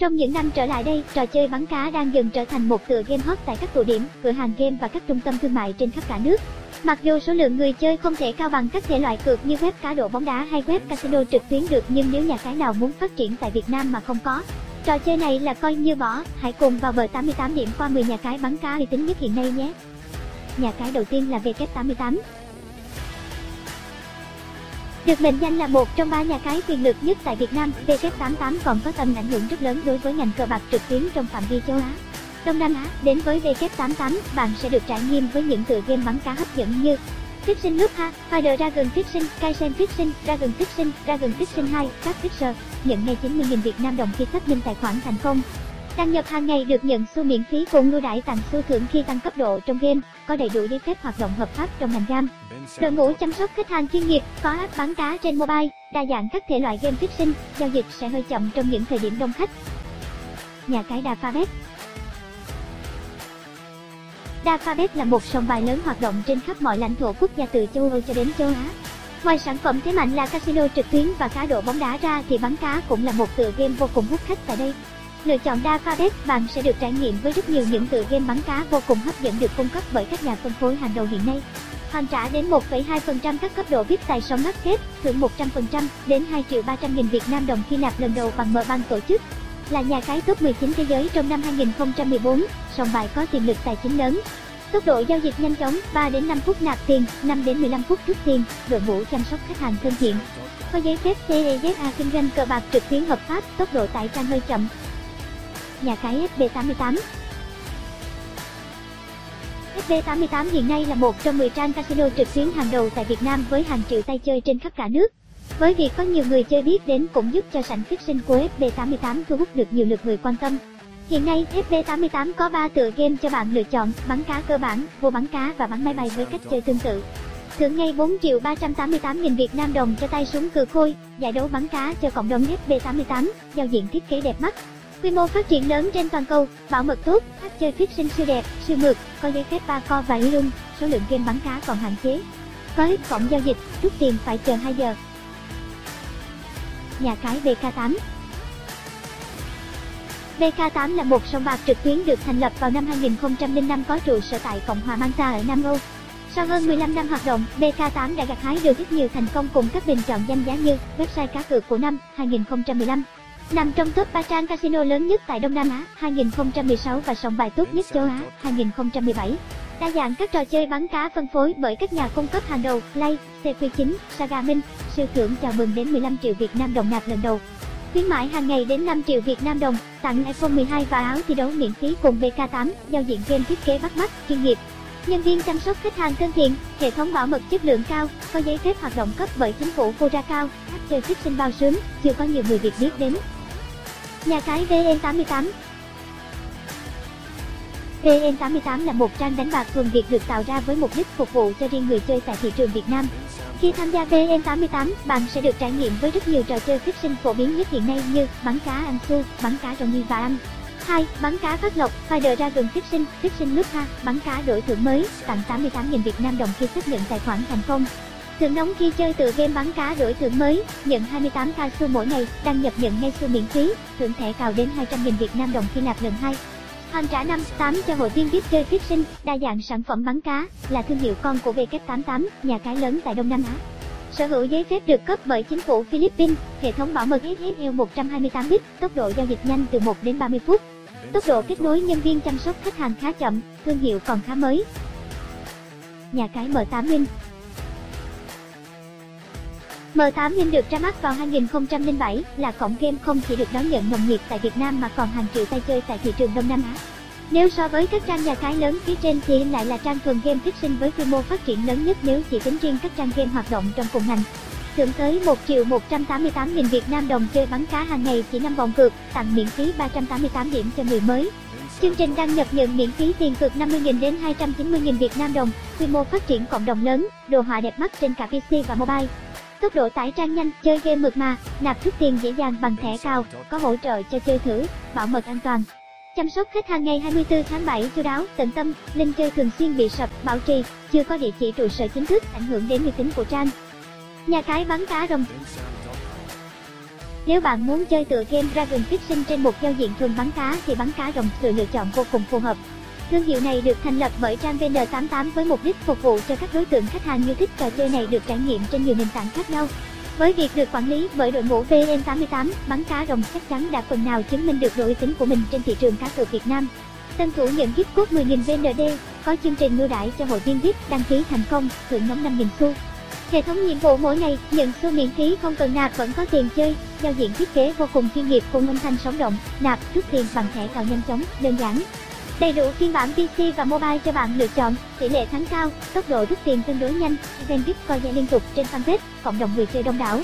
Trong những năm trở lại đây, trò chơi bắn cá đang dần trở thành một tựa game hot tại các tụ điểm, cửa hàng game và các trung tâm thương mại trên khắp cả nước. Mặc dù số lượng người chơi không thể cao bằng các thể loại cược như web cá độ bóng đá hay web casino trực tuyến được nhưng nếu nhà cái nào muốn phát triển tại Việt Nam mà không có, trò chơi này là coi như bỏ, hãy cùng vào bờ 88 điểm qua 10 nhà cái bắn cá uy tín nhất hiện nay nhé. Nhà cái đầu tiên là W88. Được mệnh danh là một trong ba nhà cái quyền lực nhất tại Việt Nam, W88 còn có tầm ảnh hưởng rất lớn đối với ngành cờ bạc trực tuyến trong phạm vi châu Á. Đông Nam Á, đến với W88, bạn sẽ được trải nghiệm với những tựa game bắn cá hấp dẫn như Fixing Loop ha, Spider Dragon Fixing, Kaisen Fixing, Dragon Fixing, Dragon Fixing 2, các Fixer, nhận ngay 90.000 Việt Nam đồng khi xác minh tài khoản thành công. Đăng nhập hàng ngày được nhận xu miễn phí cùng ưu đãi tặng xu thưởng khi tăng cấp độ trong game, có đầy đủ giấy phép hoạt động hợp pháp trong ngành gam. Đội ngũ chăm sóc khách hàng chuyên nghiệp, có app bán cá trên mobile, đa dạng các thể loại game fishing, giao dịch sẽ hơi chậm trong những thời điểm đông khách. Nhà cái Đa Pha Bếp Đa Pha Bếp là một sòng bài lớn hoạt động trên khắp mọi lãnh thổ quốc gia từ châu Âu cho đến châu Á. Ngoài sản phẩm thế mạnh là casino trực tuyến và cá độ bóng đá ra thì bắn cá cũng là một tựa game vô cùng hút khách tại đây. Lựa chọn đa pha bet, bạn sẽ được trải nghiệm với rất nhiều những tựa game bắn cá vô cùng hấp dẫn được cung cấp bởi các nhà phân phối hàng đầu hiện nay. Hoàn trả đến 1,2% các cấp độ VIP tài sống mắc kết, thưởng 100% đến 2 triệu 300 nghìn Việt Nam đồng khi nạp lần đầu bằng mở ban tổ chức. Là nhà cái top 19 thế giới trong năm 2014, sòng bài có tiềm lực tài chính lớn. Tốc độ giao dịch nhanh chóng, 3 đến 5 phút nạp tiền, 5 đến 15 phút rút tiền, đội ngũ chăm sóc khách hàng thân thiện. Có giấy phép CEZA kinh doanh cờ bạc trực tuyến hợp pháp, tốc độ tải trang hơi chậm, nhà cái FB88. FB88 hiện nay là một trong 10 trang casino trực tuyến hàng đầu tại Việt Nam với hàng triệu tay chơi trên khắp cả nước. Với việc có nhiều người chơi biết đến cũng giúp cho sảnh fixing của FB88 thu hút được nhiều lượt người quan tâm. Hiện nay, FB88 có 3 tựa game cho bạn lựa chọn, bắn cá cơ bản, vô bắn cá và bắn máy bay với cách chơi tương tự. Thưởng ngay 4 triệu 388 nghìn Việt Nam đồng cho tay súng cừ khôi, giải đấu bắn cá cho cộng đồng FB88, giao diện thiết kế đẹp mắt, Quy mô phát triển lớn trên toàn cầu, bảo mật tốt, cách chơi fishing siêu đẹp, siêu mượt, có giấy phép ba co và y lung, số lượng game bắn cá còn hạn chế. Có ít cổng giao dịch, rút tiền phải chờ 2 giờ. Nhà cái BK8 BK8 là một sòng bạc trực tuyến được thành lập vào năm 2005 có trụ sở tại Cộng hòa Malta ở Nam Âu. Sau hơn 15 năm hoạt động, BK8 đã gặt hái được rất nhiều thành công cùng các bình chọn danh giá như website cá cược của năm 2015, nằm trong top 3 trang casino lớn nhất tại Đông Nam Á 2016 và sòng bài tốt nhất châu Á 2017. Đa dạng các trò chơi bắn cá phân phối bởi các nhà cung cấp hàng đầu, Play, CQ9, Sagamin, siêu thưởng chào mừng đến 15 triệu Việt Nam đồng nạp lần đầu. Khuyến mãi hàng ngày đến 5 triệu Việt Nam đồng, tặng iPhone 12 và áo thi đấu miễn phí cùng BK8, giao diện game thiết kế bắt mắt, chuyên nghiệp. Nhân viên chăm sóc khách hàng thân thiện, hệ thống bảo mật chất lượng cao, có giấy phép hoạt động cấp bởi chính phủ Cora cao, chơi chơi sinh bao sớm, chưa có nhiều người Việt biết đến. Nhà cái VN88 VN88 là một trang đánh bạc thuần Việt được tạo ra với mục đích phục vụ cho riêng người chơi tại thị trường Việt Nam. Khi tham gia VN88, bạn sẽ được trải nghiệm với rất nhiều trò chơi fishing phổ biến nhất hiện nay như bắn cá ăn xu, bắn cá rồng nghi và ăn. 2. Bắn cá phát lộc, Finder ra gần Spider sinh Fishing, sinh nước ha, bắn cá đổi thưởng mới, tặng 88.000 Việt Nam đồng khi xác nhận tài khoản thành công. Thưởng nóng khi chơi tựa game bắn cá đổi thưởng mới, nhận 28k xu mỗi ngày, đăng nhập nhận ngay xu miễn phí, thưởng thẻ cào đến 200.000 Việt Nam đồng khi nạp lần 2. Hoàn trả 5,8 cho hội viên VIP chơi fishing, đa dạng sản phẩm bắn cá, là thương hiệu con của W88, nhà cái lớn tại Đông Nam Á. Sở hữu giấy phép được cấp bởi chính phủ Philippines, hệ thống bảo mật SSL 128 bit, tốc độ giao dịch nhanh từ 1 đến 30 phút. Tốc độ kết nối nhân viên chăm sóc khách hàng khá chậm, thương hiệu còn khá mới. Nhà cái M8 Minh M8 Win được ra mắt vào 2007, là cổng game không chỉ được đón nhận nồng nhiệt tại Việt Nam mà còn hàng triệu tay chơi tại thị trường Đông Nam Á. Nếu so với các trang nhà cái lớn phía trên thì lại là trang thuần game fixing với quy mô phát triển lớn nhất nếu chỉ tính riêng các trang game hoạt động trong cùng ngành. Thưởng tới 1 triệu 188 nghìn Việt Nam đồng chơi bắn cá hàng ngày chỉ 5 vòng cược, tặng miễn phí 388 điểm cho người mới. Chương trình đăng nhập nhận miễn phí tiền cược 50.000 đến 290.000 Việt Nam đồng, quy mô phát triển cộng đồng lớn, đồ họa đẹp mắt trên cả PC và mobile. Tốc độ tải trang nhanh, chơi game mượt mà, nạp rút tiền dễ dàng bằng thẻ cao, có hỗ trợ cho chơi thử, bảo mật an toàn. Chăm sóc khách hàng ngày 24 tháng 7 chu đáo, tận tâm, linh chơi thường xuyên bị sập, bảo trì, chưa có địa chỉ trụ sở chính thức ảnh hưởng đến uy tín của trang. Nhà cái bắn cá rồng Nếu bạn muốn chơi tựa game Dragon Fishing trên một giao diện thuần bắn cá thì bắn cá rồng sự lựa chọn vô cùng phù hợp. Thương hiệu này được thành lập bởi trang VN88 với mục đích phục vụ cho các đối tượng khách hàng yêu thích trò chơi này được trải nghiệm trên nhiều nền tảng khác nhau. Với việc được quản lý bởi đội ngũ VN88, bắn cá rồng chắc chắn đã phần nào chứng minh được độ uy tín của mình trên thị trường cá cược Việt Nam. Tân thủ nhận gift code 10.000 VND, có chương trình ưu đãi cho hội viên VIP đăng ký thành công, thưởng nóng 5.000 xu. Hệ thống nhiệm vụ mỗi ngày, nhận xu miễn phí không cần nạp vẫn có tiền chơi, giao diện thiết kế vô cùng chuyên nghiệp cùng âm thanh sống động, nạp rút tiền bằng thẻ cào nhanh chóng, đơn giản. Đầy đủ phiên bản PC và mobile cho bạn lựa chọn, tỷ lệ thắng cao, tốc độ rút tiền tương đối nhanh, event VIP coi giải liên tục trên fanpage, cộng đồng người chơi đông đảo.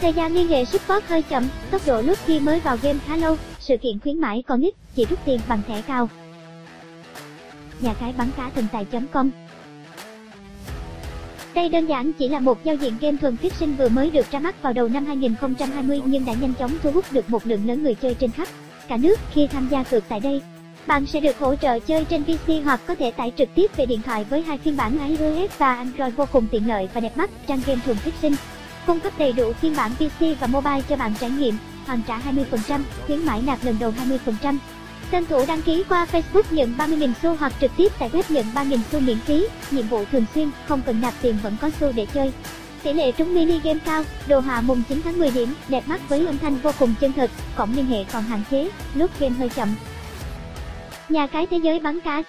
Thời gian liên hệ support hơi chậm, tốc độ lúc khi mới vào game khá lâu, sự kiện khuyến mãi còn ít, chỉ rút tiền bằng thẻ cao. Nhà cái bắn cá thần tài.com đây đơn giản chỉ là một giao diện game thuần sinh vừa mới được ra mắt vào đầu năm 2020 nhưng đã nhanh chóng thu hút được một lượng lớn người chơi trên khắp cả nước khi tham gia cược tại đây. Bạn sẽ được hỗ trợ chơi trên PC hoặc có thể tải trực tiếp về điện thoại với hai phiên bản iOS và Android vô cùng tiện lợi và đẹp mắt, trang game thuần sinh Cung cấp đầy đủ phiên bản PC và mobile cho bạn trải nghiệm, hoàn trả 20%, khuyến mãi nạp lần đầu 20%. Tân thủ đăng ký qua Facebook nhận 30.000 xu hoặc trực tiếp tại web nhận 3.000 xu miễn phí, nhiệm vụ thường xuyên, không cần nạp tiền vẫn có xu để chơi. Tỷ lệ trúng mini game cao, đồ họa mùng 9 tháng 10 điểm, đẹp mắt với âm thanh vô cùng chân thực, cổng liên hệ còn hạn chế, lúc game hơi chậm. Nhà cái thế giới bắn cá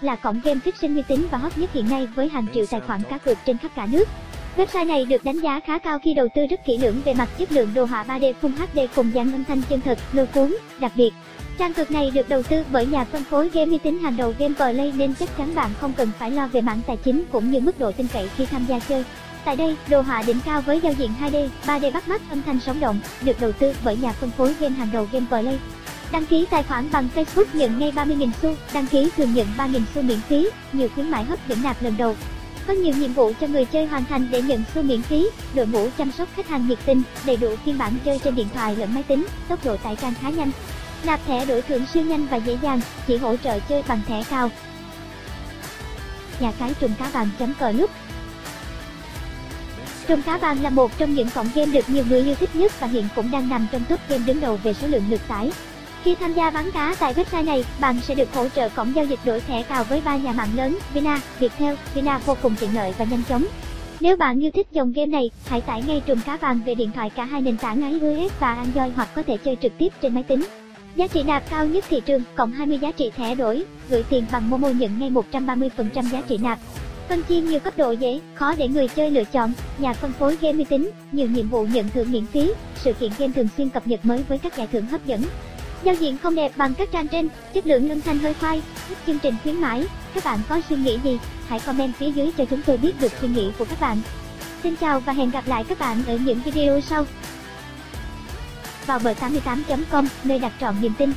là cổng game sinh uy tín và hot nhất hiện nay với hàng triệu tài khoản cá cược trên khắp cả nước. Website này được đánh giá khá cao khi đầu tư rất kỹ lưỡng về mặt chất lượng đồ họa 3D Full HD cùng dàn âm thanh chân thật, lôi cuốn. Đặc biệt, trang cược này được đầu tư bởi nhà phân phối game uy tín hàng đầu Game Play nên chắc chắn bạn không cần phải lo về mảng tài chính cũng như mức độ tin cậy khi tham gia chơi. Tại đây, đồ họa đỉnh cao với giao diện 2D, 3D bắt mắt, âm thanh sống động, được đầu tư bởi nhà phân phối game hàng đầu Game Play. Đăng ký tài khoản bằng Facebook nhận ngay 30.000 xu, đăng ký thường nhận 3.000 xu miễn phí, nhiều khuyến mãi hấp dẫn nạp lần đầu, có nhiều nhiệm vụ cho người chơi hoàn thành để nhận xu miễn phí, đội ngũ chăm sóc khách hàng nhiệt tình, đầy đủ phiên bản chơi trên điện thoại lẫn máy tính, tốc độ tải càng khá nhanh. Nạp thẻ đổi thưởng siêu nhanh và dễ dàng, chỉ hỗ trợ chơi bằng thẻ cao. Nhà cái trùng cá vàng chấm cờ lúc Trùng cá vàng là một trong những cổng game được nhiều người yêu thích nhất và hiện cũng đang nằm trong top game đứng đầu về số lượng lượt tải. Khi tham gia bán cá tại website này, bạn sẽ được hỗ trợ cổng giao dịch đổi thẻ cào với ba nhà mạng lớn, Vina, Viettel, Vina vô cùng tiện lợi và nhanh chóng. Nếu bạn yêu thích dòng game này, hãy tải ngay trùm cá vàng về điện thoại cả hai nền tảng iOS và Android hoặc có thể chơi trực tiếp trên máy tính. Giá trị nạp cao nhất thị trường, cộng 20 giá trị thẻ đổi, gửi tiền bằng Momo nhận ngay 130% giá trị nạp. Phân chia nhiều cấp độ dễ, khó để người chơi lựa chọn, nhà phân phối game uy tín, nhiều nhiệm vụ nhận thưởng miễn phí, sự kiện game thường xuyên cập nhật mới với các giải thưởng hấp dẫn. Giao diện không đẹp bằng các trang trên, chất lượng âm thanh hơi khoai, thích chương trình khuyến mãi. Các bạn có suy nghĩ gì? Hãy comment phía dưới cho chúng tôi biết được suy nghĩ của các bạn. Xin chào và hẹn gặp lại các bạn ở những video sau. Vào bờ88.com, nơi đặt trọn niềm tin.